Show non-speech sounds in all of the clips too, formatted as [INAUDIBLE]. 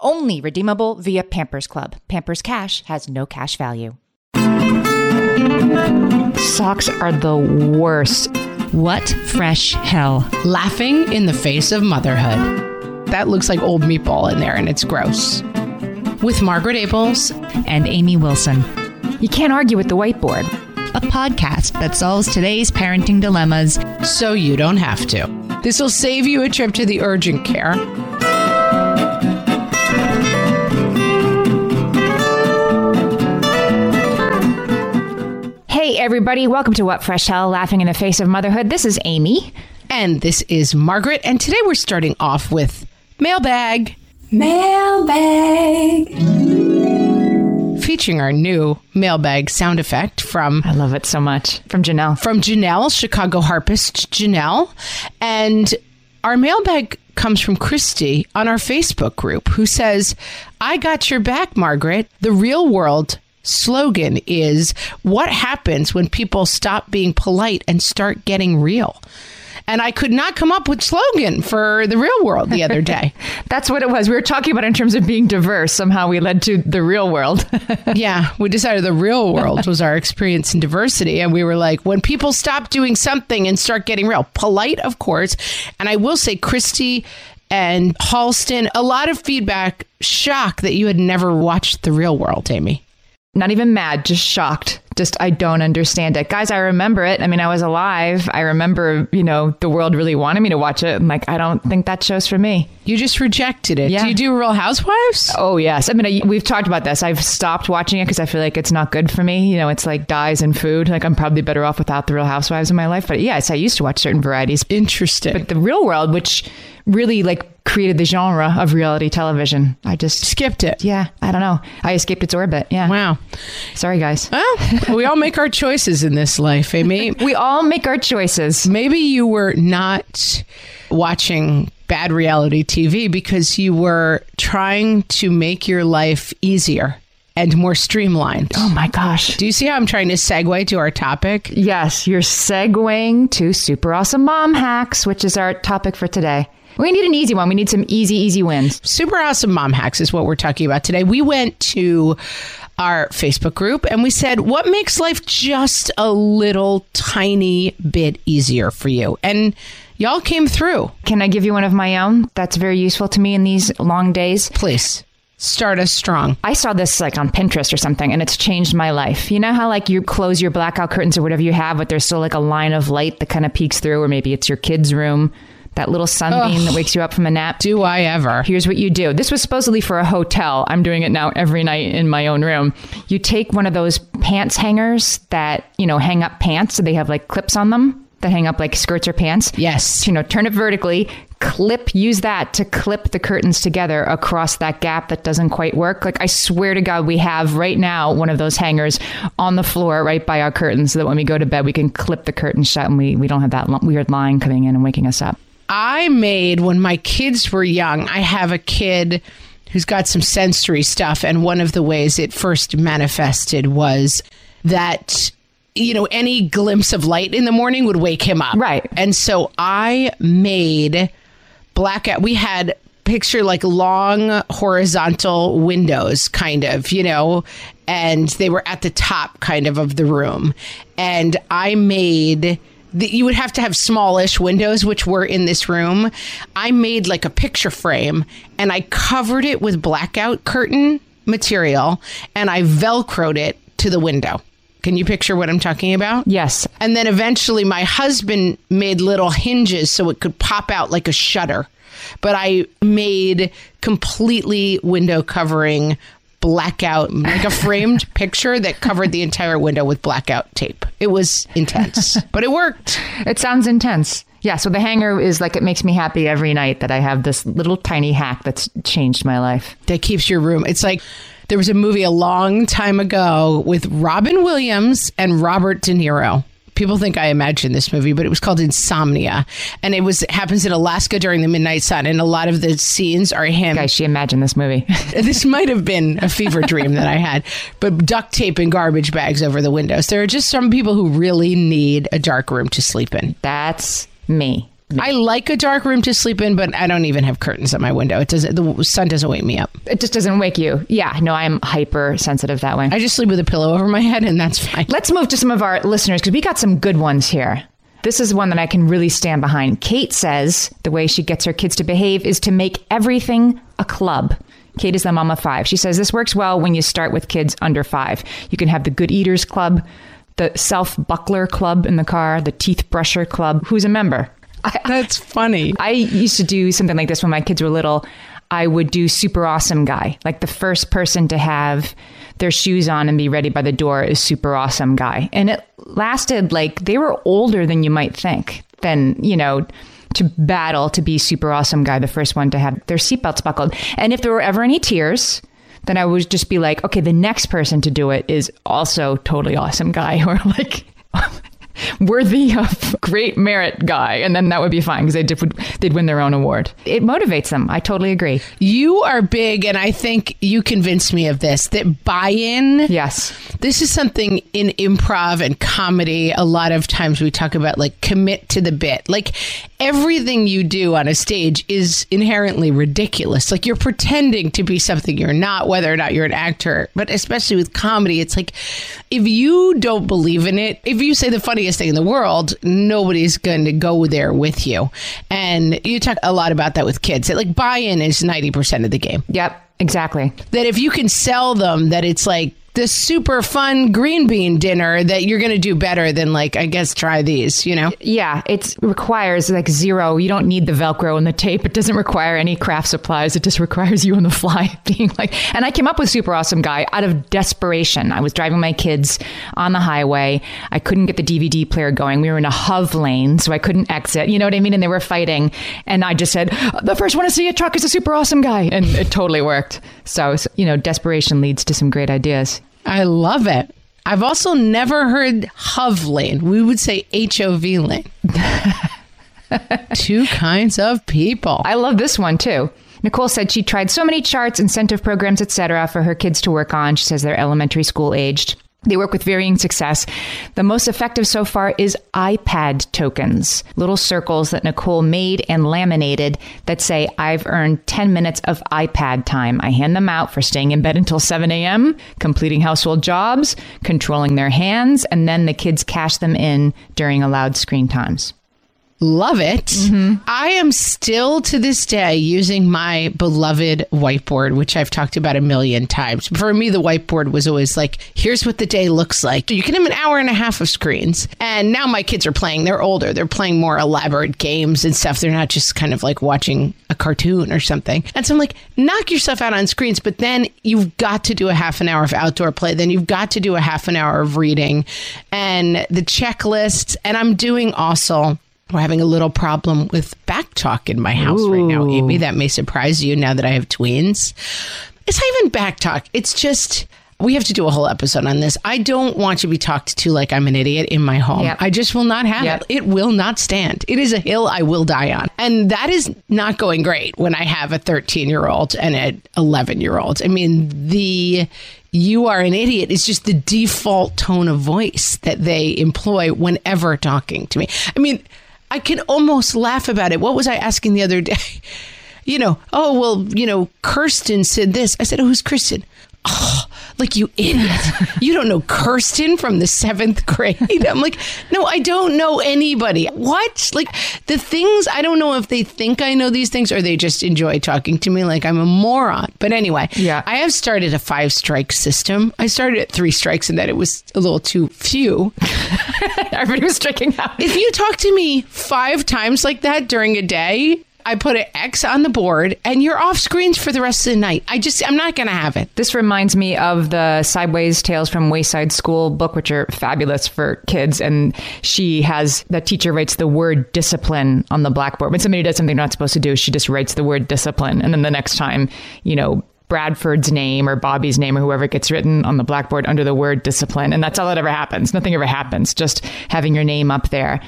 Only redeemable via Pampers Club. Pampers Cash has no cash value. Socks are the worst. What fresh hell? Laughing in the face of motherhood. That looks like old meatball in there and it's gross. With Margaret Ables and Amy Wilson. You can't argue with the whiteboard. A podcast that solves today's parenting dilemmas so you don't have to. This will save you a trip to the urgent care. Hey, everybody, welcome to What Fresh Hell Laughing in the Face of Motherhood. This is Amy. And this is Margaret. And today we're starting off with mailbag. Mailbag. Featuring our new mailbag sound effect from. I love it so much. From Janelle. From Janelle, Chicago harpist Janelle. And our mailbag comes from Christy on our Facebook group who says, I got your back, Margaret. The real world slogan is what happens when people stop being polite and start getting real and I could not come up with slogan for the real world the other day. [LAUGHS] That's what it was. We were talking about in terms of being diverse. Somehow we led to the real world. [LAUGHS] yeah, we decided the real world was our experience in diversity, and we were like, when people stop doing something and start getting real, polite, of course. And I will say, Christy and Halston, a lot of feedback, shock that you had never watched the real world, Amy. Not even mad, just shocked. Just, I don't understand it. Guys, I remember it. I mean, I was alive. I remember, you know, the world really wanted me to watch it. I'm like, I don't think that show's for me. You just rejected it. Yeah. Do you do Real Housewives? Oh, yes. I mean, I, we've talked about this. I've stopped watching it because I feel like it's not good for me. You know, it's like dyes and food. Like, I'm probably better off without the Real Housewives in my life. But yes, I used to watch certain varieties. Interesting. But the real world, which really like created the genre of reality television. I just skipped it. Yeah, I don't know. I escaped its orbit. Yeah. Wow. Sorry, guys. Well, we all make our choices in this life, eh, Amy. [LAUGHS] we all make our choices. Maybe you were not watching bad reality TV because you were trying to make your life easier and more streamlined. Oh my gosh. Do you see how I'm trying to segue to our topic? Yes, you're segueing to super awesome mom hacks, which is our topic for today. We need an easy one. We need some easy, easy wins. Super awesome mom hacks is what we're talking about today. We went to our Facebook group and we said, What makes life just a little tiny bit easier for you? And y'all came through. Can I give you one of my own that's very useful to me in these long days? Please. Start us strong. I saw this like on Pinterest or something and it's changed my life. You know how like you close your blackout curtains or whatever you have, but there's still like a line of light that kind of peeks through, or maybe it's your kid's room that little sunbeam Ugh, that wakes you up from a nap. Do I ever? Here's what you do. This was supposedly for a hotel. I'm doing it now every night in my own room. You take one of those pants hangers that, you know, hang up pants so they have like clips on them that hang up like skirts or pants. Yes. You know, turn it vertically, clip, use that to clip the curtains together across that gap that doesn't quite work. Like, I swear to God, we have right now one of those hangers on the floor right by our curtains so that when we go to bed, we can clip the curtains shut and we, we don't have that weird line coming in and waking us up. I made when my kids were young. I have a kid who's got some sensory stuff, and one of the ways it first manifested was that you know any glimpse of light in the morning would wake him up. Right. And so I made blackout. We had picture like long horizontal windows kind of, you know, and they were at the top kind of of the room. And I made that you would have to have smallish windows, which were in this room. I made like a picture frame and I covered it with blackout curtain material and I velcroed it to the window. Can you picture what I'm talking about? Yes. And then eventually my husband made little hinges so it could pop out like a shutter. But I made completely window covering blackout, like a framed [LAUGHS] picture that covered the entire window with blackout tape. It was intense, [LAUGHS] but it worked. It sounds intense. Yeah, so the hanger is like it makes me happy every night that I have this little tiny hack that's changed my life. That keeps your room. It's like there was a movie a long time ago with Robin Williams and Robert De Niro. People think I imagined this movie, but it was called Insomnia, and it was it happens in Alaska during the midnight sun, and a lot of the scenes are him. Guys, she imagined this movie. [LAUGHS] this might have been a fever dream that I had, but duct tape and garbage bags over the windows. There are just some people who really need a dark room to sleep in. That's me. I like a dark room to sleep in, but I don't even have curtains at my window. It doesn't. The sun doesn't wake me up. It just doesn't wake you. Yeah, no, I'm hyper sensitive that way. I just sleep with a pillow over my head, and that's fine. Let's move to some of our listeners because we got some good ones here. This is one that I can really stand behind. Kate says the way she gets her kids to behave is to make everything a club. Kate is the mom of five. She says this works well when you start with kids under five. You can have the good eaters club, the self buckler club in the car, the teeth brusher club. Who's a member? [LAUGHS] That's funny. I used to do something like this when my kids were little. I would do super awesome guy. Like the first person to have their shoes on and be ready by the door is super awesome guy. And it lasted like they were older than you might think. Than, you know, to battle to be super awesome guy, the first one to have their seatbelts buckled. And if there were ever any tears, then I would just be like, okay, the next person to do it is also totally awesome guy [LAUGHS] or like worthy of great merit guy, and then that would be fine because they did, they'd win their own award. It motivates them. I totally agree. You are big, and I think you convinced me of this that buy in. Yes. This is something in improv and comedy. A lot of times we talk about like commit to the bit. Like everything you do on a stage is inherently ridiculous. Like you're pretending to be something you're not, whether or not you're an actor. But especially with comedy, it's like if you don't believe in it, if you say the funniest thing in the world, nobody's going to go there with you. And you talk a lot about that with kids. That like buy in is 90% of the game. Yep. Exactly. That if you can sell them that it's like this super fun green bean dinner that you're going to do better than like I guess try these, you know? Yeah, it requires like zero. You don't need the Velcro and the tape. It doesn't require any craft supplies. It just requires you on the fly [LAUGHS] being like. And I came up with super awesome guy out of desperation. I was driving my kids on the highway. I couldn't get the DVD player going. We were in a HOV lane, so I couldn't exit. You know what I mean? And they were fighting, and I just said, "The first one to see a truck is a super awesome guy," and it totally worked. So you know, desperation leads to some great ideas. I love it. I've also never heard HOV lane. We would say HOV lane. Two kinds of people. I love this one too. Nicole said she tried so many charts, incentive programs, etc., for her kids to work on. She says they're elementary school aged. They work with varying success. The most effective so far is iPad tokens, little circles that Nicole made and laminated that say, I've earned 10 minutes of iPad time. I hand them out for staying in bed until 7 a.m., completing household jobs, controlling their hands, and then the kids cash them in during allowed screen times. Love it. Mm-hmm. I am still to this day using my beloved whiteboard, which I've talked about a million times. For me, the whiteboard was always like, here's what the day looks like. You can have an hour and a half of screens. And now my kids are playing, they're older, they're playing more elaborate games and stuff. They're not just kind of like watching a cartoon or something. And so I'm like, knock yourself out on screens, but then you've got to do a half an hour of outdoor play. Then you've got to do a half an hour of reading and the checklists. And I'm doing also we're having a little problem with back talk in my house Ooh. right now, Amy. That may surprise you now that I have twins. It's not even back talk. It's just we have to do a whole episode on this. I don't want to be talked to like I'm an idiot in my home. Yep. I just will not have yep. it. It will not stand. It is a hill I will die on. And that is not going great when I have a 13 year old and an 11 year old. I mean, the you are an idiot is just the default tone of voice that they employ whenever talking to me. I mean, I can almost laugh about it. What was I asking the other day? [LAUGHS] You know, oh, well, you know, Kirsten said this. I said, oh, who's Kristen? Oh, [SIGHS] Like, you idiot. you don't know Kirsten from the seventh grade. I'm like, no, I don't know anybody. What? Like, the things, I don't know if they think I know these things or they just enjoy talking to me like I'm a moron. But anyway, Yeah. I have started a five strike system. I started at three strikes and that it was a little too few. [LAUGHS] Everybody was striking out. If you talk to me five times like that during a day, I put an X on the board and you're off screens for the rest of the night. I just, I'm not going to have it. This reminds me of the Sideways Tales from Wayside School book, which are fabulous for kids. And she has the teacher writes the word discipline on the blackboard. When somebody does something they're not supposed to do, she just writes the word discipline. And then the next time, you know, Bradford's name or Bobby's name or whoever gets written on the blackboard under the word discipline. And that's all that ever happens. Nothing ever happens, just having your name up there.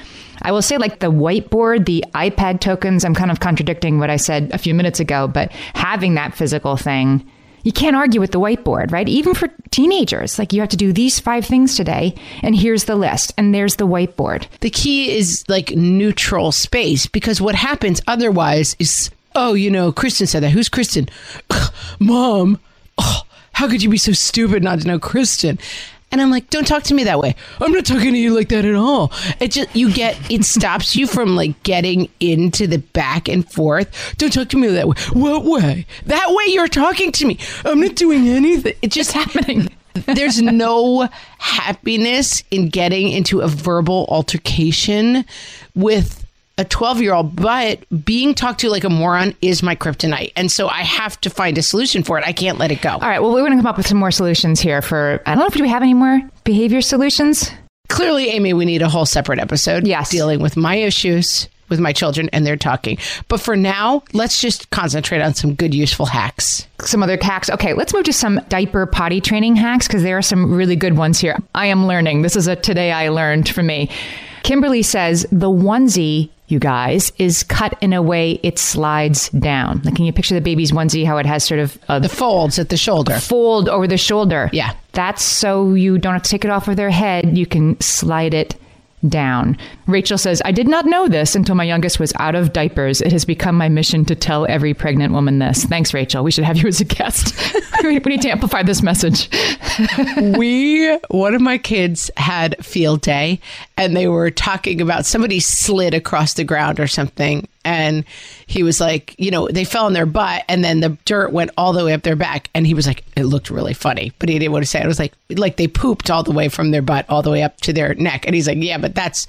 I will say, like the whiteboard, the iPad tokens, I'm kind of contradicting what I said a few minutes ago, but having that physical thing, you can't argue with the whiteboard, right? Even for teenagers, like you have to do these five things today, and here's the list, and there's the whiteboard. The key is like neutral space because what happens otherwise is, oh, you know, Kristen said that. Who's Kristen? [SIGHS] Mom. Oh, how could you be so stupid not to know Kristen? And I'm like, don't talk to me that way. I'm not talking to you like that at all. It just you get it stops you from like getting into the back and forth. Don't talk to me that way. What way? That way you're talking to me. I'm not doing anything. It's just happening. [LAUGHS] There's no happiness in getting into a verbal altercation with a 12 year old, but being talked to like a moron is my kryptonite. And so I have to find a solution for it. I can't let it go. All right, well, we're going to come up with some more solutions here for, I don't know if we have any more behavior solutions. Clearly, Amy, we need a whole separate episode Yes. dealing with my issues with my children and their talking. But for now, let's just concentrate on some good, useful hacks. some other hacks. Okay, let's move to some diaper potty training hacks because there are some really good ones here. I am learning. This is a today I learned for me. Kimberly says the onesie, you guys, is cut in a way it slides down. Like, can you picture the baby's onesie, how it has sort of a The folds at the shoulder. fold over the shoulder? Yeah. That's so you don't have to take it off of their head. You can slide it down. Rachel says, I did not know this until my youngest was out of diapers. It has become my mission to tell every pregnant woman this. Thanks, Rachel. We should have you as a guest. [LAUGHS] we need to amplify this message. [LAUGHS] we one of my kids had field day and they were talking about somebody slid across the ground or something and he was like you know they fell on their butt and then the dirt went all the way up their back. And he was like it looked really funny but he didn't want to say it, it was like like they pooped all the way from their butt all the way up to their neck. And he's like yeah but that's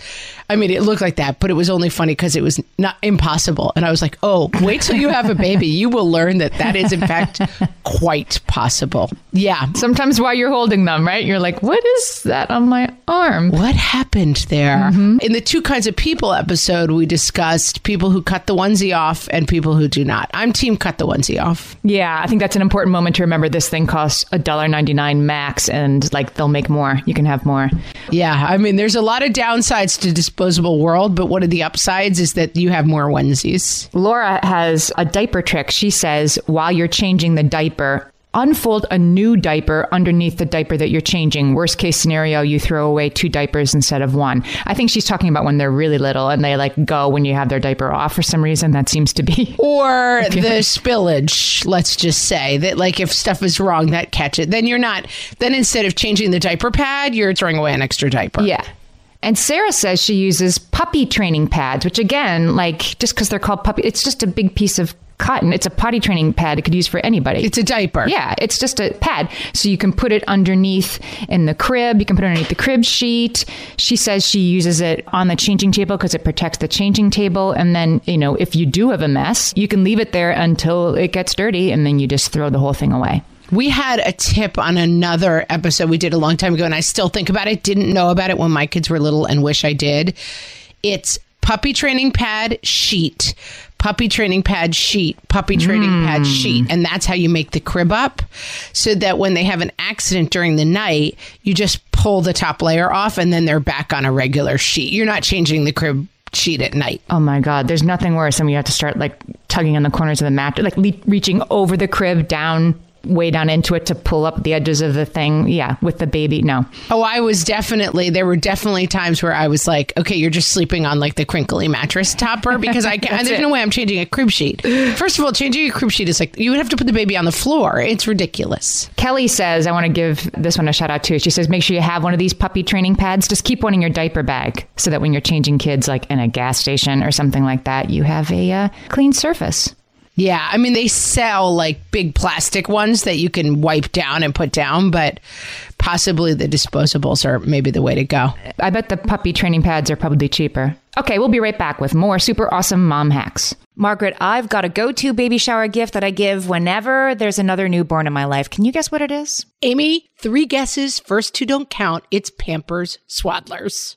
i mean it looked like that but it was only funny because it was not impossible. And i was like oh wait till you have a baby. You will learn that that is in fact quite possible. Yeah. Sometimes while you're holding them, right? You're like, what is that on my arm? What happened there? Mm-hmm. In the two kinds of people episode, we discussed people who cut the onesie off and people who do not. I'm team cut the onesie off. Yeah, I think that's an important moment to remember. This thing costs $1.99 max, and like they'll make more. You can have more. Yeah, I mean, there's a lot of downsides to disposable world, but one of the upsides is that you have more onesies. Laura has a diaper trick. She says while you're changing the diaper, unfold a new diaper underneath the diaper that you're changing. Worst case scenario, you throw away two diapers instead of one. I think she's talking about when they're really little and they like go when you have their diaper off for some reason. That seems to be. [LAUGHS] Or the spillage, let's just say that, like, if stuff is wrong, that catch it. Then you're not, then instead of changing the diaper pad, you're throwing away an extra diaper. Yeah. And Sarah says she uses puppy training pads, which again, like just because they're called puppy, it's just a big piece of cotton. It's a potty training pad it could use for anybody. It's a diaper. Yeah, it's just a pad. So you can put it underneath in the crib. You can put it underneath the crib sheet. She says she uses it on the changing table because it protects the changing table. And then, you know, if you do have a mess, you can leave it there until it gets dirty and then you just throw the whole thing away. We had a tip on another episode we did a long time ago, and I still think about it. Didn't know about it when my kids were little and wish I did. It's puppy training pad sheet, puppy training pad sheet, puppy training pad hmm. sheet. And that's how you make the crib up so that when they have an accident during the night, you just pull the top layer off and then they're back on a regular sheet. You're not changing the crib sheet at night. Oh my God, there's nothing worse than when you have to start like tugging on the corners of the mat, like le- reaching over the crib down way down into it to pull up the edges of the thing. Yeah, with the baby, no. Oh, I was definitely, there were definitely times where I was like, okay, you're just sleeping on like the crinkly mattress topper because I [LAUGHS] can't, there's it. no way I'm changing a crib sheet. First of all, changing a crib sheet is like, you would have to put the baby on the floor. It's ridiculous. Kelly says, I want to give this one a shout out too. She says, make sure you have one of these puppy training pads. Just keep one in your diaper bag so that when you're changing kids, like in a gas station or something like that, you have a uh, clean surface. Yeah, I mean they sell like big plastic ones that you can wipe down and put down, but possibly the disposables are maybe the way to go. I bet the puppy training pads are probably cheaper. Okay, we'll be right back with more super awesome mom hacks. Margaret, I've got a go to baby shower gift that I give whenever there's another newborn in my life. Can you guess what it is? Amy, three guesses, first two don't count. It's Pampers Swaddlers.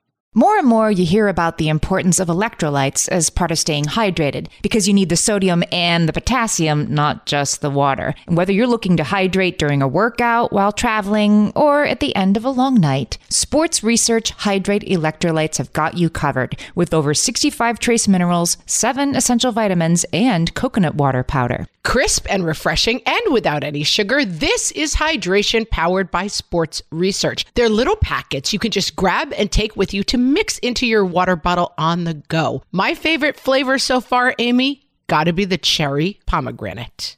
More and more, you hear about the importance of electrolytes as part of staying hydrated because you need the sodium and the potassium, not just the water. And whether you're looking to hydrate during a workout, while traveling, or at the end of a long night, Sports Research Hydrate Electrolytes have got you covered with over 65 trace minerals, 7 essential vitamins, and coconut water powder. Crisp and refreshing and without any sugar, this is hydration powered by Sports Research. They're little packets you can just grab and take with you to mix into your water bottle on the go. My favorite flavor so far, Amy, gotta be the cherry pomegranate.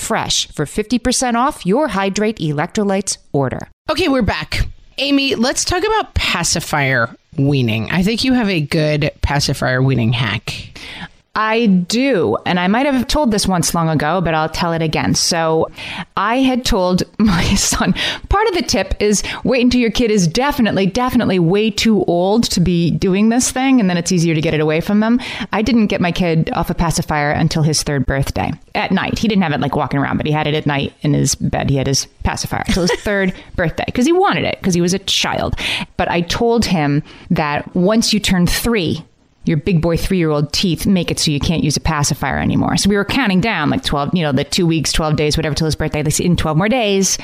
for 50% off your Hydrate electrolytes order. Okay, we're back. Amy, let's talk about pacifier weaning. I think you have a good pacifier weaning hack. I do. And I might have told this once long ago, but I'll tell it again. So I had told [LAUGHS] my son part of the tip is wait until your kid is definitely, definitely way too old to be doing this thing, and then it's easier to get it away from them. I didn't get my kid off a pacifier until his third birthday at night. He didn't have it like walking around, but he had it at night in his bed. He had his pacifier until his [LAUGHS] third birthday because he wanted it because he was a child. But I told him that once you turn three, your big boy three year old teeth make it so you can't use a pacifier anymore. So we were counting down like 12, you know, the two weeks, 12 days, whatever till his birthday. Said in 12 more days,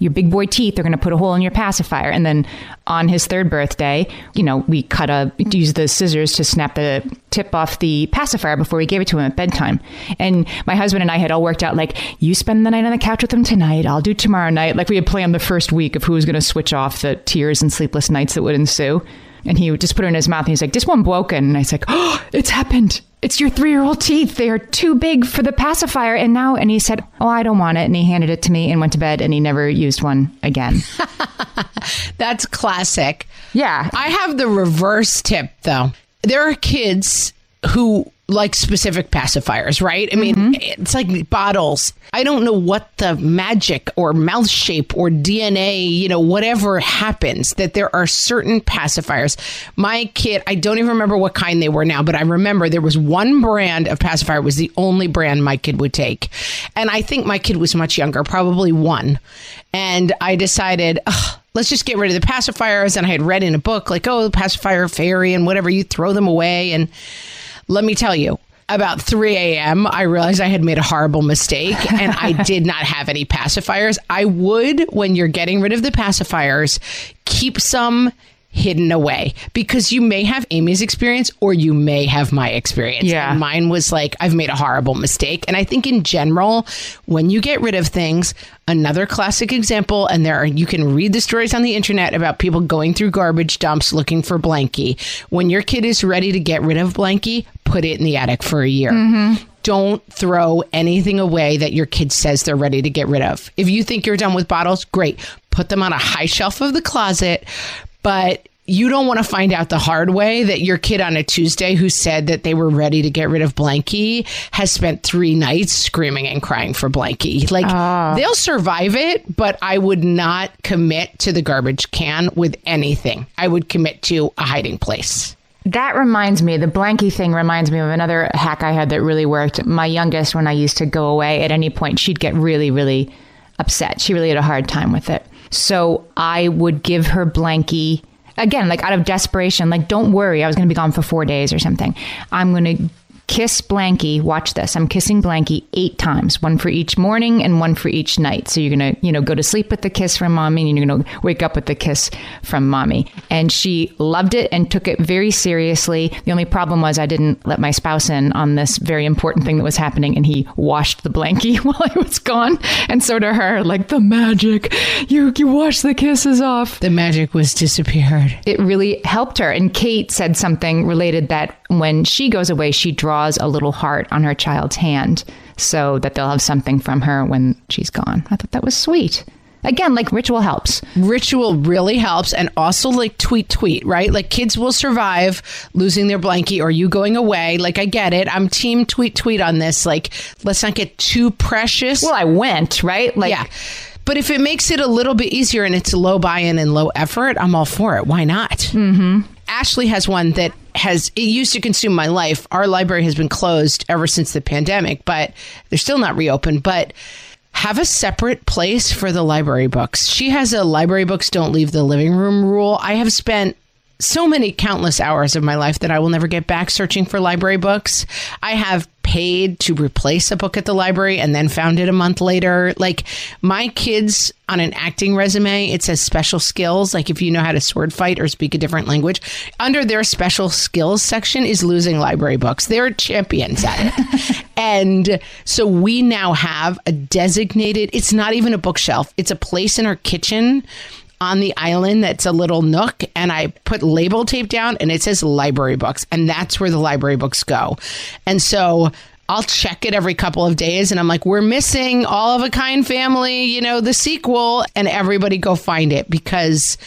your big boy teeth are going to put a hole in your pacifier. And then on his third birthday, you know, we cut a, use the scissors to snap the tip off the pacifier before we gave it to him at bedtime. And my husband and I had all worked out like, you spend the night on the couch with him tonight. I'll do tomorrow night. Like we had planned the first week of who was going to switch off the tears and sleepless nights that would ensue. And he would just put it in his mouth and he's like, this one broken. And I was like, oh, it's happened. It's your three year old teeth. They are too big for the pacifier. And now, and he said, oh, I don't want it. And he handed it to me and went to bed and he never used one again. [LAUGHS] That's classic. Yeah. I have the reverse tip though. There are kids who like specific pacifiers, right? I mean, mm-hmm. it's like bottles. I don't know what the magic or mouth shape or DNA, you know, whatever happens, that there are certain pacifiers. My kid, I don't even remember what kind they were now, but I remember there was one brand of pacifier it was the only brand my kid would take. And I think my kid was much younger, probably one. And I decided, let's just get rid of the pacifiers. And I had read in a book, like, oh, the pacifier fairy and whatever, you throw them away. And let me tell you, about 3 a.m., I realized I had made a horrible mistake [LAUGHS] and I did not have any pacifiers. I would, when you're getting rid of the pacifiers, keep some hidden away because you may have Amy's experience or you may have my experience. Yeah. And mine was like, I've made a horrible mistake. And I think in general, when you get rid of things, another classic example, and there are, you can read the stories on the internet about people going through garbage dumps looking for blankie. When your kid is ready to get rid of blankie, put it in the attic for a year. Mm-hmm. Don't throw anything away that your kid says they're ready to get rid of. If you think you're done with bottles, great. Put them on a high shelf of the closet, but you don't want to find out the hard way that your kid on a Tuesday who said that they were ready to get rid of Blanky has spent three nights screaming and crying for Blanky. Like ah. they'll survive it, but I would not commit to the garbage can with anything. I would commit to a hiding place. That reminds me, the blankie thing reminds me of another hack I had that really worked. My youngest, when I used to go away at any point, she'd get really, really upset. She really had a hard time with it. So I would give her blankie again, like out of desperation, like, don't worry, I was going to be gone for four days or something. I'm going to kiss Blanky. Watch this. I'm kissing Blanky eight times, one for each morning and one for each night. So you're going to, you know, go to sleep with the kiss from mommy and you're going to wake up with the kiss from mommy. And she loved it and took it very seriously. The only problem was I didn't let my spouse in on this very important thing that was happening and he washed the Blanky [LAUGHS] while I was gone. And so to her, like the magic, you, you wash the kisses off The magic was disappeared. it really helped her. And Kate said something related that when she goes away, she draws a little heart on her child's hand so that they'll have something from her when she's gone. I thought that was sweet. Again, like ritual helps. ritual really helps and also like tweet tweet right like kids will survive losing their blankie or you going away like i get it i'm team tweet tweet on this like let's not get too precious Well, I went, right? Like, yeah but if it makes it a little bit easier and it's low buy-in and low effort i'm all for it why not mm-hmm. Ashley has one that has it used to consume my life our library has been closed ever since the pandemic but they're still not reopened but have a separate place for the library books. She has a library books don't leave the living room rule. I have spent so many countless hours of my life that I will never get back searching for library books. I have paid to replace a book at the library and then found it a month later. Like my kids on an acting resume, it says special skills. Like if you know how to sword fight or speak a different language, under their special skills section is losing library books. They're champions at it. [LAUGHS] and so we now have a designated, it's not even a bookshelf, it's a place in our kitchen on the island that's a little nook and I put label tape down and it says library books and that's where the library books go. And so I'll check it every couple of days and I'm like, we're missing all of a kind family, you know, the sequel, and everybody go find it because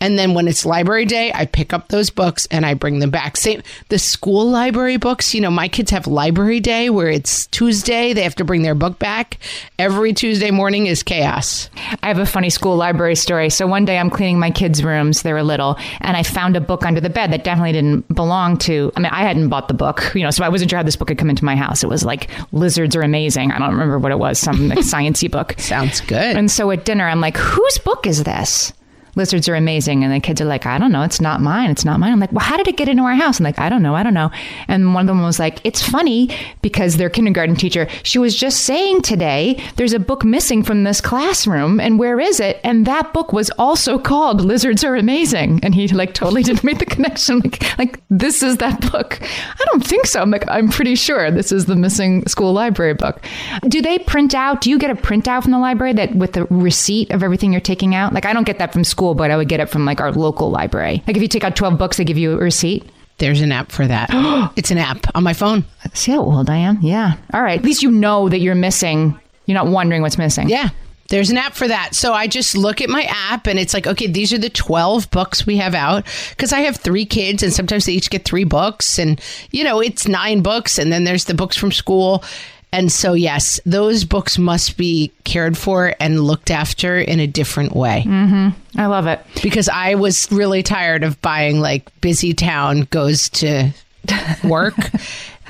and then when it's library day, I pick up those books and I bring them back. Same the school library books, you know, my kids have library day where it's Tuesday, they have to bring their book back. Every Tuesday morning is chaos. I have a funny school library story. So one day I'm cleaning my kids' rooms, they were little, and I found a book under the bed that definitely didn't belong to. I mean, I hadn't bought the book, you know, so I wasn't sure how this book had come into my house. It was like lizards are amazing. I don't remember what it was, some like, [LAUGHS] sciencey book. Sounds good. And so at dinner, I'm like, whose book is this? Lizards are amazing. And the kids are like, I don't know. It's not mine. It's not mine. I'm like, well, how did it get into our house? I'm like, I don't know. I don't know. And one of them was like, it's funny because their kindergarten teacher, she was just saying today, there's a book missing from this classroom. And where is it? And that book was also called Lizards Are Amazing. And he like totally [LAUGHS] didn't make the connection. Like, like this is that book. I don't think so. I'm like, I'm pretty sure this is the missing school library book. Do they print out? Do you get a printout from the library that with the receipt of everything you're taking out? Like, I don't get that from school, but I would get it from like our local library. Like, if you take out 12 books, they give you a receipt. There's an app for that. [GASPS] it's an app on my phone. See how old I am? Yeah. All right. At least you know that you're missing. You're not wondering what's missing. Yeah. There's an app for that. So I just look at my app and it's like, okay, these are the 12 books we have out. Because I have three kids and sometimes they each get three books. And, you know, it's nine books. And then there's the books from school. And so, yes, those books must be cared for and looked after in a different way. Mm-hmm. I love it. Because I was really tired of buying like Busy Town goes to [LAUGHS] work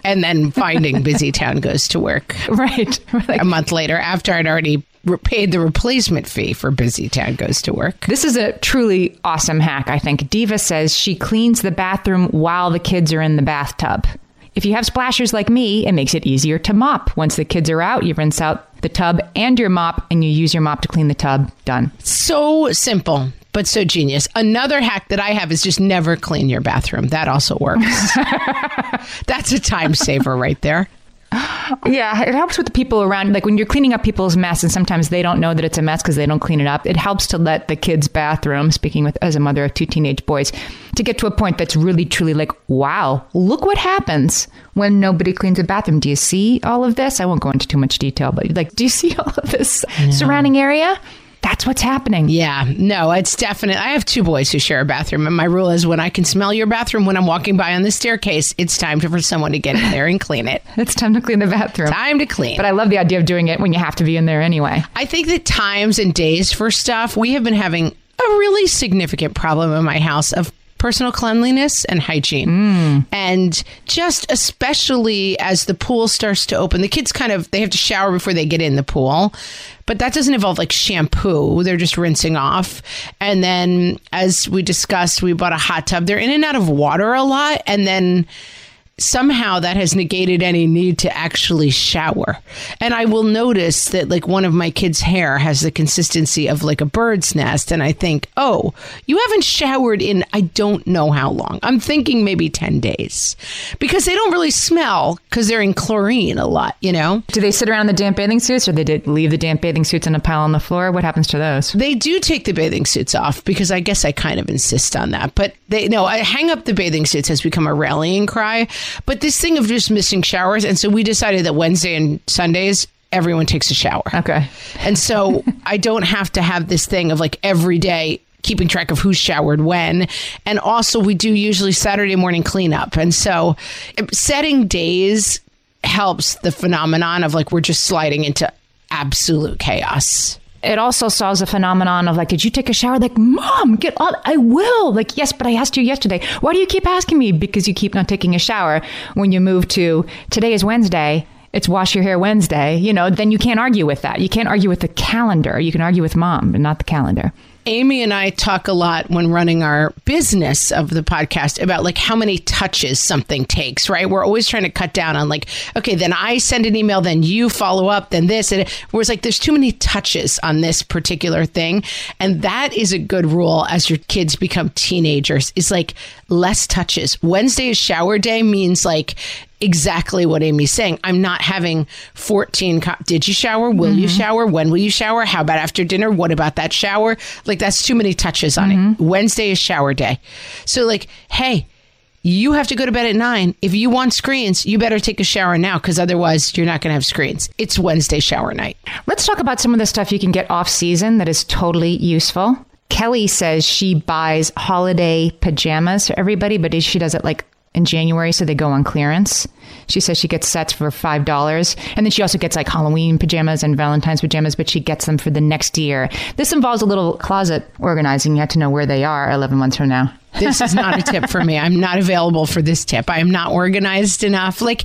and then finding Busy Town goes to work [LAUGHS] Right. [LAUGHS] Like, a month later after I'd already paid the replacement fee for Busy Town Goes to Work. This is a truly awesome hack, I think. Diva says she cleans the bathroom while the kids are in the bathtub. If you have splashers like me, it makes it easier to mop. Once the kids are out, you rinse out the tub and your mop, and you use your mop to clean the tub. Done. So simple, but but so genius. Another hack that I have is just never clean your bathroom. That also works. [LAUGHS] That's a time saver right there. [LAUGHS] Yeah, it helps with the people around. Like when you're cleaning up people's mess, and sometimes they don't know that it's a mess because they don't clean it up. It helps to let the kids' bathroom, speaking with as a mother of two teenage boys, to get to a point that's really truly like, wow, look what happens when nobody cleans a bathroom. Do you see all of this? I won't go into too much detail, but like, do you see [LAUGHS] all of this surrounding area? That's what's happening. Yeah, no, it's definite. I have two boys who share a bathroom, and my rule is when I can smell your bathroom when I'm walking by on the staircase, it's time to, for someone to get in there and clean it. [LAUGHS] It's time to clean the bathroom. Time to clean. But I love the idea of doing it when you have to be in there anyway. I think that times and days for stuff, we have been having a really significant problem in my house of personal cleanliness and hygiene. And just especially as the pool starts to open, the kids kind of they have to shower before they get in the pool. But that doesn't involve like shampoo. They're just rinsing off. And then as we discussed, we bought a hot tub. They're in and out of water a lot and then somehow that has negated any need to actually shower. And I will notice that like one of my kids' hair has the consistency of like a bird's nest. And I think, oh, you haven't showered in I don't know how long. I'm thinking maybe 10 days because they don't really smell because they're in chlorine a lot, you know? Do they sit around the damp bathing suits or they did leave the damp bathing suits in a pile on the floor? What happens to those? They do take the bathing suits off because I guess I kind of insist on that. But they no, I hang up the bathing suits has become a rallying cry. But this thing of just missing showers, and so we decided that Wednesday and Sundays everyone takes a shower. Okay. And so [LAUGHS] I don't have to have this thing of like every day keeping track of who's showered when. And also we do usually Saturday morning cleanup. And so um, setting days helps the phenomenon of like we're just sliding into absolute chaos. It also solves the phenomenon of like, did you take a shower? Like, mom, get on. I will. Like, yes, but I asked you yesterday. Why do you keep asking me? Because you keep not taking a shower. When you move to today is Wednesday, it's wash your hair Wednesday, you know, then you can't argue with that. You can't argue with the calendar. You can argue with mom, but not the calendar. Amy and I talk a lot when running our business of the podcast about like how many touches something takes, right? We're always trying to cut down on like, okay, then I send an email, then you follow up, then this. And whereas like there's too many touches on this particular thing. And that is a good rule as your kids become teenagers is like less touches. Wednesday is shower day means like exactly what Amy's saying. I'm not having 14. Co- Did you shower? Will you mm-hmm. shower? When will you shower? How about after dinner? What about that shower? Like, that's too many touches on it. Mm-hmm. Wednesday is shower day. So, like, hey, you have to go to bed at nine. If you want screens, you better take a shower now because otherwise you're not going to have screens. It's Wednesday shower night. Let's talk about some of the stuff you can get off season that is totally useful. Kelly says she buys holiday pajamas for everybody, but she does it like in January, so they go on clearance. She says she gets sets for five dollars, and then she also gets like Halloween pajamas and Valentine's pajamas, but she gets them for the next year. This involves a little closet organizing. You have to know where they are eleven months from now. This is not a tip for me. I'm not available for this tip. I am not organized enough. Like,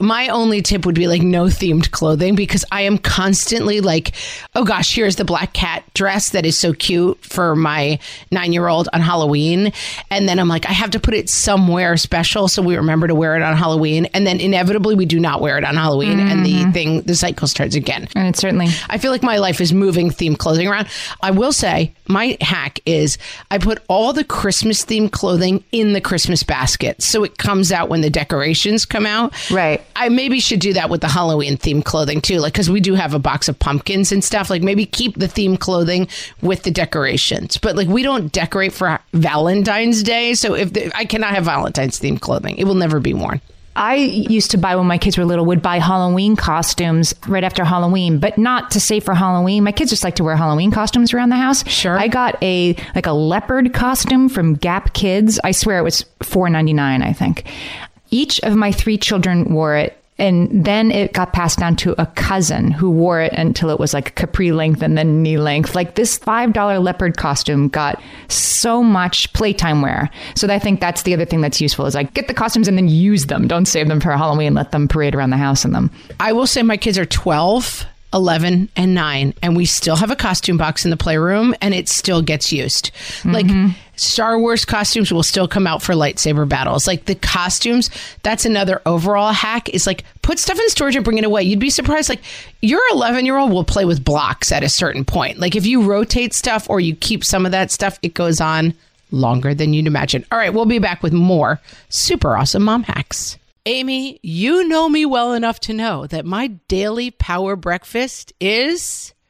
my only tip would be like no themed clothing because I am constantly like, oh gosh, here's the black cat dress that is so cute for my nine year old on Halloween. And then I'm like, I have to put it somewhere special so we remember to wear it on Halloween. And then inevitably we do not wear it on Halloween and the mm-hmm. thing, the cycle starts again. And it certainly I feel like my life is moving themed clothing around. I will say my hack is I put all the Christmas themed clothing in the Christmas basket. So it comes out when the decorations come out. Right. I maybe should do that with the Halloween themed clothing too. Like, cause we do have a box of pumpkins and stuff. Like maybe keep the themed clothing with the decorations. But like we don't decorate for Valentine's Day. So if the, I cannot have Valentine's themed clothing, it will never be worn. I used to buy when my kids were little, would buy Halloween costumes right after Halloween, but not to say for Halloween. My kids just like to wear Halloween costumes around the house. Sure. I got a like a leopard costume from Gap Kids. I swear it was four ninety nine, I think. Each of my three children wore it. And then it got passed down to a cousin who wore it until it was like capri length and then knee length. Like this $5 leopard costume got so much playtime wear. So I think that's the other thing that's useful is like get the costumes and then use them. Don't save them for Halloween. Let them parade around the house in them. I will say my kids are 12, 11, and 9, and we still have a costume box in the playroom and it still gets used. Like mm-hmm. Star Wars costumes will still come out for lightsaber battles. Like the costumes, that's another overall hack is like put stuff in storage and bring it away. You'd be surprised. Like your 11 year old will play with blocks at a certain point. Like if you rotate stuff or you keep some of that stuff, it goes on longer than you'd imagine. All right, we'll be back with more super awesome mom hacks. Amy, you know me well enough to know that my daily power breakfast is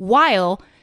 while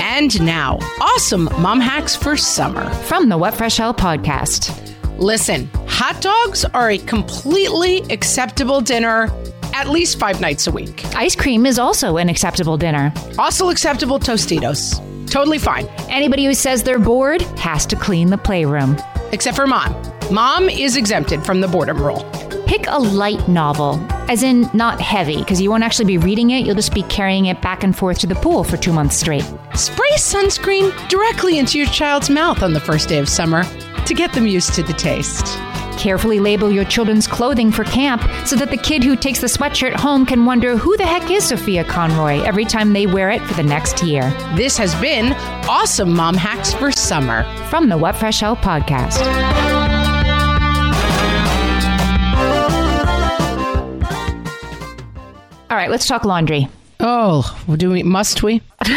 And now, awesome mom hacks for summer. From the What Fresh Hell podcast. Listen, hot dogs are a completely acceptable dinner at least five nights a week. Ice cream is also an acceptable dinner. Also acceptable Tostitos. Totally fine. Anybody who says they're bored has to clean the playroom. Except for mom. Mom is exempted from the boredom rule. Pick a light novel, as in not heavy, because you won't actually be reading it. You'll just be carrying it back and forth to the pool for two months straight. Spray sunscreen directly into your child's mouth on the first day of summer to get them used to the taste. Carefully label your children's clothing for camp so that the kid who takes the sweatshirt home can wonder who the heck is Sophia Conroy every time they wear it for the next year. This has been Awesome Mom Hacks for Summer from the What Fresh Hell podcast. Right, let's talk laundry. Oh, do we? Must we? [LAUGHS]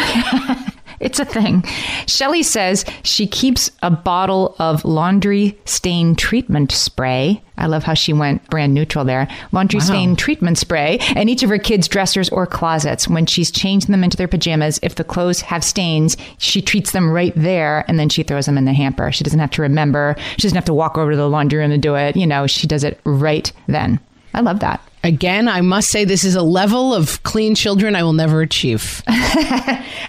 It's a thing. Shelly says she keeps a bottle of laundry stain treatment spray. I love how she went brand neutral there. Laundry wow. stain treatment spray in each of her kids' dressers or closets. When she's changing them into their pajamas, if the clothes have stains, she treats them right there and then she throws them in the hamper. She doesn't have to remember. She doesn't have to walk over to the laundry room and do it. You know, she does it right then. I love that. Again, I must say this is a level of clean children I will never achieve. [LAUGHS]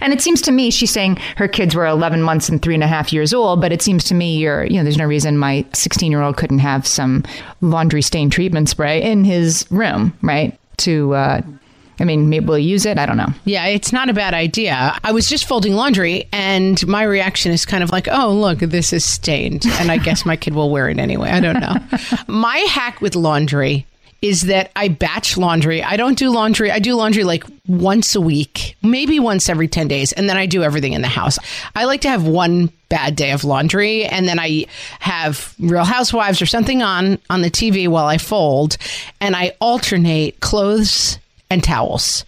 and it seems to me she's saying her kids were 11 months and three and a half years old, but it seems to me you're, you know, there's no reason my 16 year old couldn't have some laundry stain treatment spray in his room, right? To, uh, I mean, maybe we'll use it. I don't know. Yeah, it's not a bad idea. I was just folding laundry, and my reaction is kind of like, oh, look, this is stained. And I guess my kid will wear it anyway. I don't know. [LAUGHS] my hack with laundry is that I batch laundry. I don't do laundry. I do laundry like once a week, maybe once every 10 days, and then I do everything in the house. I like to have one bad day of laundry and then I have Real Housewives or something on on the TV while I fold and I alternate clothes and towels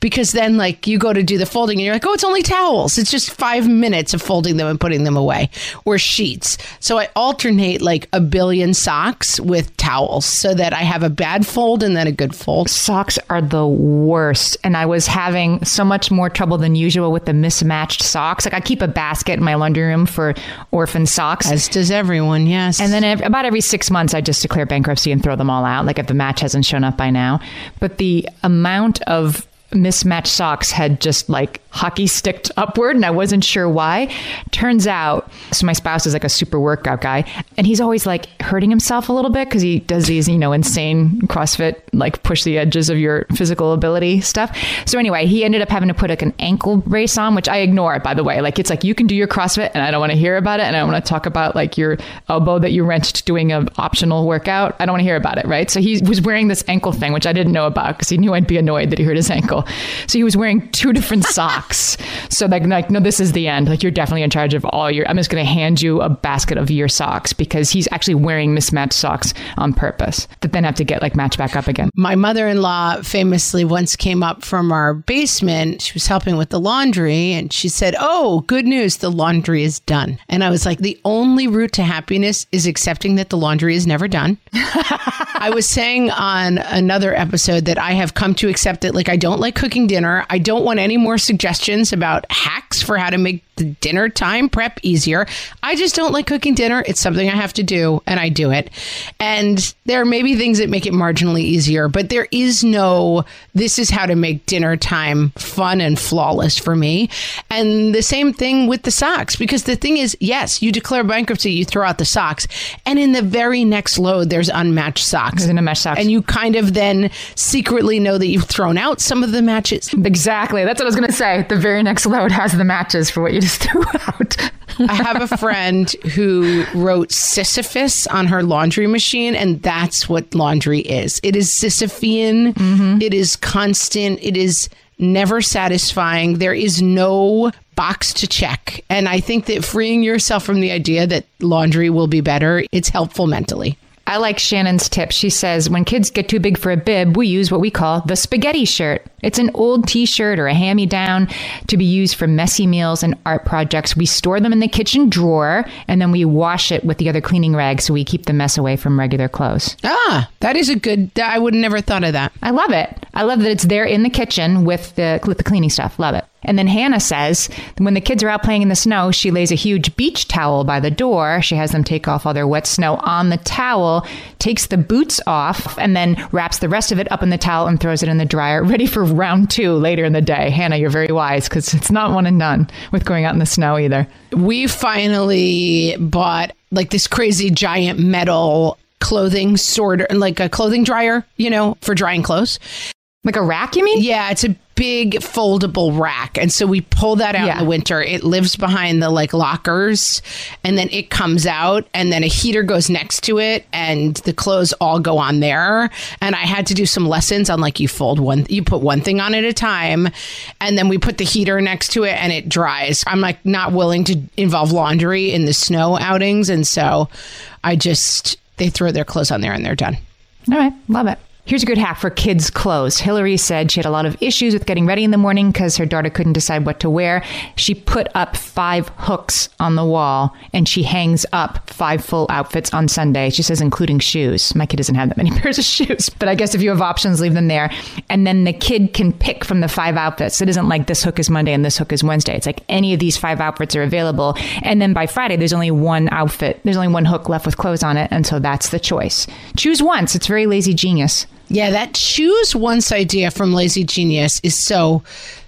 because then like you go to do the folding and you're like oh it's only towels it's just five minutes of folding them and putting them away or sheets so i alternate like a billion socks with towels so that i have a bad fold and then a good fold Socks are the worst. And I was having so much more trouble than usual with the mismatched socks. Like I keep a basket in my laundry room for orphan socks. as does everyone yes And then ev- about every six months, I just declare bankruptcy and throw them all out, like if the match hasn't shown up by now. But the amount of mismatched socks had just like hockey sticked upward, and I wasn't sure why. Turns out, so my spouse is like a super workout guy, and he's always like hurting himself a little bit because he does these, you know, insane CrossFit, like push the edges of your physical ability stuff. So anyway, he ended up having to put like an ankle brace on, which I ignore, it by the way. Like it's like you can do your CrossFit, and I don't want to hear about it, and I don't want to talk about like your elbow that you wrenched doing an optional workout. I don't want to hear about it, right? So he was wearing this ankle thing, which I didn't know about because he knew I'd be annoyed that he hurt his ankle. So he was wearing two different [LAUGHS] socks. So like, like no, this is the end. Like you're definitely in charge of all your. I'm just going to hand you a basket of your socks because he's actually wearing mismatched socks on purpose that then have to get like matched back up again. my mother-in-law famously once came up from our basement she was helping with the laundry and she said oh good news the laundry is done and i was like the only route to happiness is accepting that the laundry is never done [LAUGHS] I was saying on another episode that I have come to accept that like I don't like cooking dinner. I don't want any more suggestions about hacks for how to make the dinner time prep easier. I just don't like cooking dinner. It's something I have to do and I do it. And there may be things that make it marginally easier, but there is no this is how to make dinner time fun and flawless for me. And the same thing with the socks because the thing is, yes, you declare bankruptcy, you throw out the socks, and in the very next load there's unmatched socks. There's unmatched socks. And you kind of then secretly know that you've thrown out some of the matches. Exactly. That's what I was going to say. The very next load has the matches for what you just threw out. I have a friend who wrote Sisyphus on her laundry machine, and that's what laundry is. It is Sisyphean, mm-hmm. It is constant, it is never satisfying. There is no box to check. And I think that freeing yourself from the idea that laundry will be better, it's helpful mentally. I like Shannon's tip. She says, when kids get too big for a bib, we use what we call the spaghetti shirt. It's an old t shirt or a hand me down to be used for messy meals and art projects. We store them in the kitchen drawer and then we wash it with the other cleaning rags so we keep the mess away from regular clothes. Ah, that is a good, I would never thought of that. I love it. I love that it's there in the kitchen with the, with the cleaning stuff. Love it. And then Hannah says when the kids are out playing in the snow, she lays a huge beach towel by the door. She has them take off all their wet snow on the towel, takes the boots off, and then wraps the rest of it up in the towel and throws it in the dryer, ready for round two later in the day. Hannah, you're very wise because it's not one and done with going out in the snow either. we finally bought like this crazy giant metal clothing sorter like a clothing dryer you know for drying clothes Like a rack, you mean? yeah it's a big foldable rack and so we pull that out Yeah. in the winter it lives behind the like lockers and then it comes out and then a heater goes next to it and the clothes all go on there and i had to do some lessons on like you fold one you put one thing on at a time and then we put the heater next to it and it dries i'm like not willing to involve laundry in the snow outings and so i just they throw their clothes on there and they're done All right, love it. Here's a good hack for kids' clothes. Hillary said she had a lot of issues with getting ready in the morning because her daughter couldn't decide what to wear. She put up five hooks on the wall and she hangs up five full outfits on Sunday. She says, including shoes. My kid doesn't have that many [LAUGHS] pairs of shoes, but I guess if you have options, leave them there. And then the kid can pick from the five outfits. It isn't like this hook is Monday and this hook is Wednesday. It's like any of these five outfits are available. And then by Friday, there's only one outfit. There's only one hook left with clothes on it. And so that's the choice. Choose once. It's very lazy genius. Yeah, that choose once idea from Lazy Genius is so.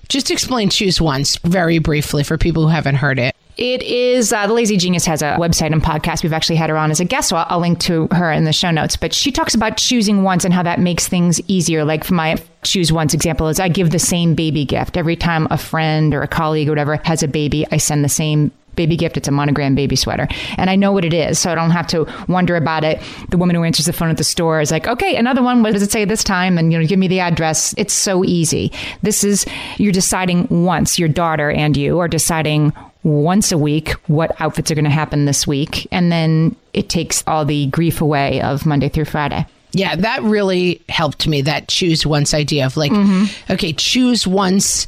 Just explain choose once very briefly for people who haven't heard it. It is uh, the Lazy Genius has a website and podcast. We've actually had her on as a guest, so I'll, I'll link to her in the show notes. But she talks about choosing once and how that makes things easier. Like for my choose once example is I give the same baby gift every time a friend or a colleague or whatever has a baby. I send the same baby gift. It's a monogram baby sweater. And I know what it is, so I don't have to wonder about it. The woman who answers the phone at the store is like, okay, another one. What does it say this time? And, you know, give me the address. It's so easy. This is, you're deciding once, your daughter and you are deciding once a week what outfits are going to happen this week. And then it takes all the grief away of Monday through Friday. Yeah, that really helped me. That choose once idea of like, mm-hmm. okay, choose once.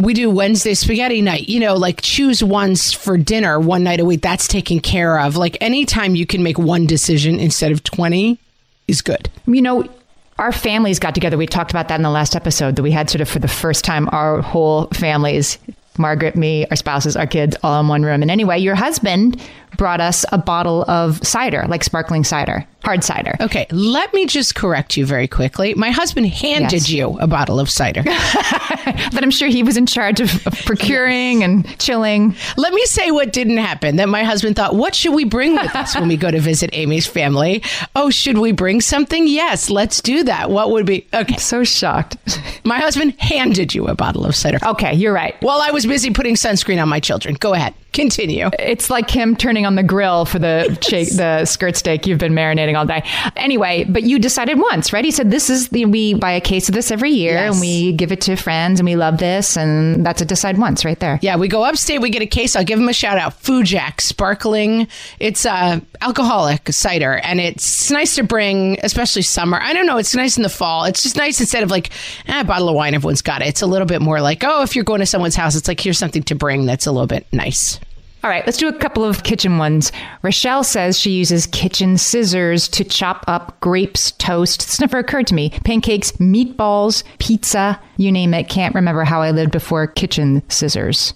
We do Wednesday spaghetti night, you know, like choose once for dinner one night a week. That's taken care of. Like anytime you can make one decision instead of 20 is good. You know, our families got together. We talked about that in the last episode that we had sort of for the first time our whole families, Margaret, me, our spouses, our kids, all in one room. And anyway, your husband brought us a bottle of cider, like sparkling cider, hard cider. Okay, let me just correct you very quickly. My husband handed Yes. you a bottle of cider. [LAUGHS] But I'm sure he was in charge of, of procuring and chilling. Let me say what didn't happen. That my husband thought, what should we bring with us when we go to visit Amy's family? Oh, should we bring something? Yes, let's do that. What would be? Okay. So shocked. My husband handed you a bottle of cider. Okay, you're right. While I was busy putting sunscreen on my children. Go ahead. Continue. It's like him turning on the grill for the [LAUGHS] shake, the skirt steak you've been marinating all day. Anyway, but you decided once, right? He said this is the we buy a case of this every year Yes. and we give it to friends and we love this and that's a decide once right there. Yeah, we go upstate. We get a case. I'll give him a shout out. Fujack sparkling. It's uh, alcoholic cider, and it's nice to bring, especially summer. I don't know. It's nice in the fall. It's just nice instead of like eh, a bottle of wine. Everyone's got it. It's a little bit more like oh, if you're going to someone's house, it's like here's something to bring that's a little bit nice. All right, let's do a couple of kitchen ones. Rochelle says she uses kitchen scissors to chop up grapes, toast. This never occurred to me. Pancakes, meatballs, pizza, you name it. Can't remember how I lived before kitchen scissors.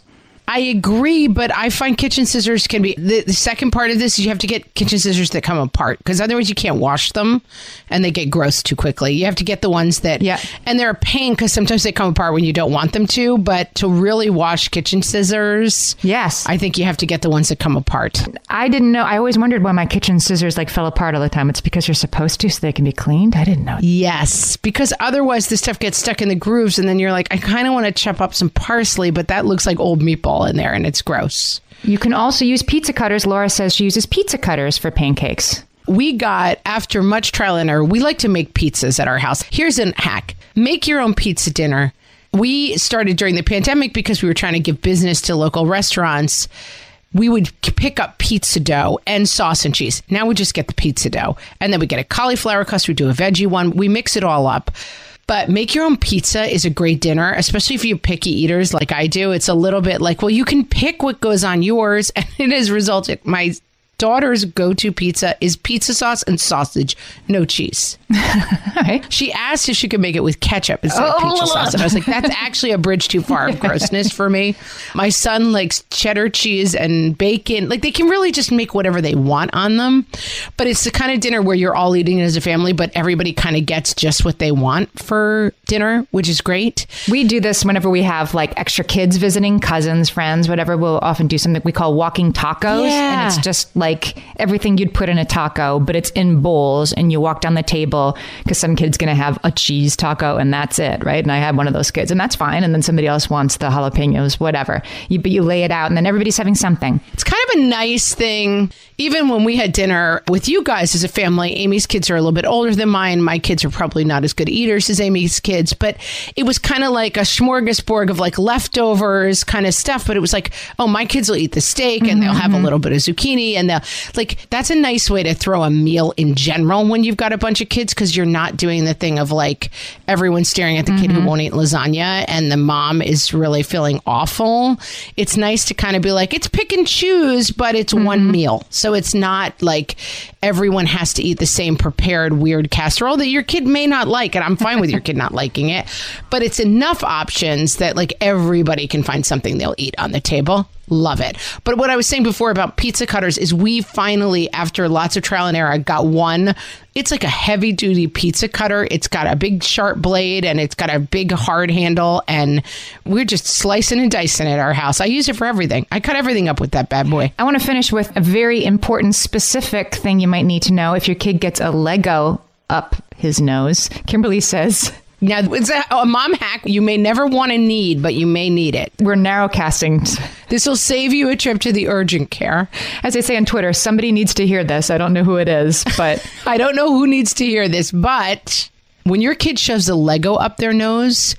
I agree, but I find kitchen scissors can be the, the second part of this is you have to get kitchen scissors that come apart because otherwise you can't wash them and they get gross too quickly. You have to get the ones that, Yeah. and they're a pain because sometimes they come apart when you don't want them to. But to really wash kitchen scissors, Yes. I think you have to get the ones that come apart. I didn't know. I always wondered why my kitchen scissors like fell apart all the time. It's because you're supposed to so they can be cleaned. I didn't know. Yes, because otherwise this stuff gets stuck in the grooves, and then you're like, I kind of want to chop up some parsley, but that looks like old meatball in there, and it's gross. You can also use pizza cutters. Laura says she uses pizza cutters for pancakes. we got after much trial and error we like to make pizzas at our house. Here's a hack. Make your own pizza dinner. We started during the pandemic because we were trying to give business to local restaurants. We would pick up pizza dough and sauce and cheese. Now we just get the pizza dough. And then we get a cauliflower crust. We do a veggie one. We mix it all up but make your own pizza is a great dinner, especially if you're picky eaters like I do. It's a little bit like, well, you can pick what goes on yours, [LAUGHS] and it has resulted. My daughter's go-to pizza is pizza sauce and sausage, no cheese. [LAUGHS] Right. She asked if she could make it with ketchup instead of oh, pizza oh, oh, sauce, and I was like, that's actually a bridge too far of [LAUGHS] grossness for me. My son likes cheddar cheese and bacon. Like they can really just make whatever they want on them, but it's the kind of dinner where you're all eating as a family, but everybody kind of gets just what they want for dinner, which is great. We do this whenever we have like extra kids visiting, cousins, friends, whatever. We'll often do something we call walking tacos. Yeah. And it's just like everything you'd put in a taco, but it's in bowls and you walk down the table because some kid's going to have a cheese taco and that's it, right? And I had one of those kids and that's fine. And then somebody else wants the jalapenos, whatever. You, but you lay it out and then everybody's having something. It's kind of a nice thing. Even when we had dinner with you guys as a family, Amy's kids are a little bit older than mine. My kids are probably not as good eaters as Amy's kids, but it was kind of like a smorgasbord of like leftovers kind of stuff. But it was like, oh, my kids will eat the steak and they'll have a mm-hmm. little bit of zucchini. And they'll like, that's a nice way to throw a meal in general when you've got a bunch of kids because you're not doing the thing of like everyone staring at the kid who mm-hmm. won't eat lasagna and the mom is really feeling awful. It's nice to kind of be like, it's pick and choose, but it's one mm-hmm. meal. So it's not like everyone has to eat the same prepared weird casserole that your kid may not like. And I'm fine with your kid not liking it, but it's enough options that like everybody can find something they'll eat on the table. Love it. But what I was saying before about pizza cutters is we finally, after lots of trial and error, got one. It's like a heavy duty pizza cutter. It's got a big sharp blade and it's got a big hard handle. And we're just slicing and dicing at our house. I use it for everything. I cut everything up with that bad boy. I want to finish with a very important, specific thing you might need to know if your kid gets a Lego up his nose. Kimberly says Now, it's a, a mom hack you may never want to need, but you may need it. We're narrowcasting. [LAUGHS] This will save you a trip to the urgent care. As I say on Twitter, somebody needs to hear this. I don't know who it is, but [LAUGHS] I don't know who needs to hear this, but when your kid shoves a Lego up their nose,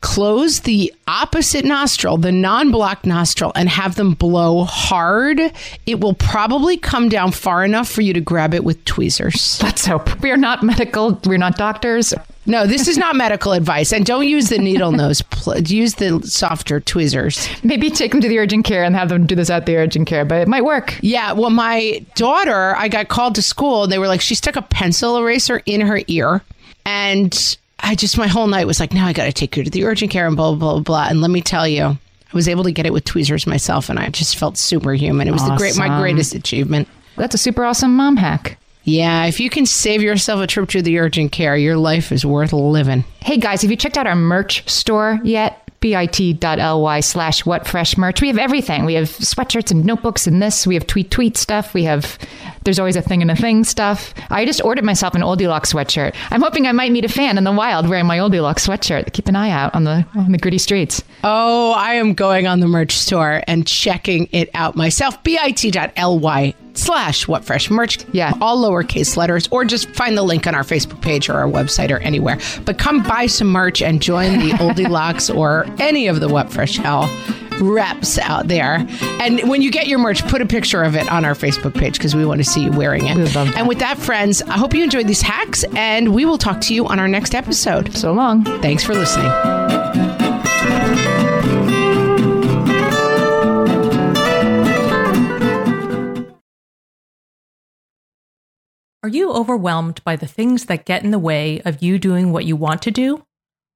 close the opposite nostril, the non blocked nostril, and have them blow hard. It will probably come down far enough for you to grab it with tweezers. let's hope. We are not medical. We're not doctors. No, this is not medical advice. And don't use the needle nose. Use the softer tweezers. Maybe take them to the urgent care and have them do this at the urgent care, but it might work. Yeah, well, my daughter, I got called to school. They were like, she stuck a pencil eraser in her ear. And I just, my whole night was like, now I got to take you to the urgent care and blah, blah, blah, blah. And let me tell you, I was able to get it with tweezers myself. And I just felt superhuman. It was the great, my greatest achievement. That's a super awesome mom hack. Yeah, if you can save yourself a trip to the urgent care, your life is worth living. Hey guys, have you checked out our merch store yet? bit.ly slash what fresh merch. We have everything. We have sweatshirts and notebooks and this. We have tweet tweet stuff. We have there's always a thing and a thing stuff. I just ordered myself an Oldie Lock sweatshirt. I'm hoping I might meet a fan in the wild wearing my Oldie Lock sweatshirt. Keep an eye out on the on the gritty streets. Oh, I am going on the merch store and checking it out myself. bit.ly slash what fresh merch. Yeah. All lowercase letters, or just find the link on our Facebook page or our website or anywhere. But come buy some merch and join the [LAUGHS] Oldie Locks or any of the What Fresh Hell reps out there. And when you get your merch, put a picture of it on our Facebook page because we want to see you wearing it. Love. And with that, friends, I hope you enjoyed these hacks and we will talk to you on our next episode. So long. Thanks for listening. Are you overwhelmed by the things that get in the way of you doing what you want to do?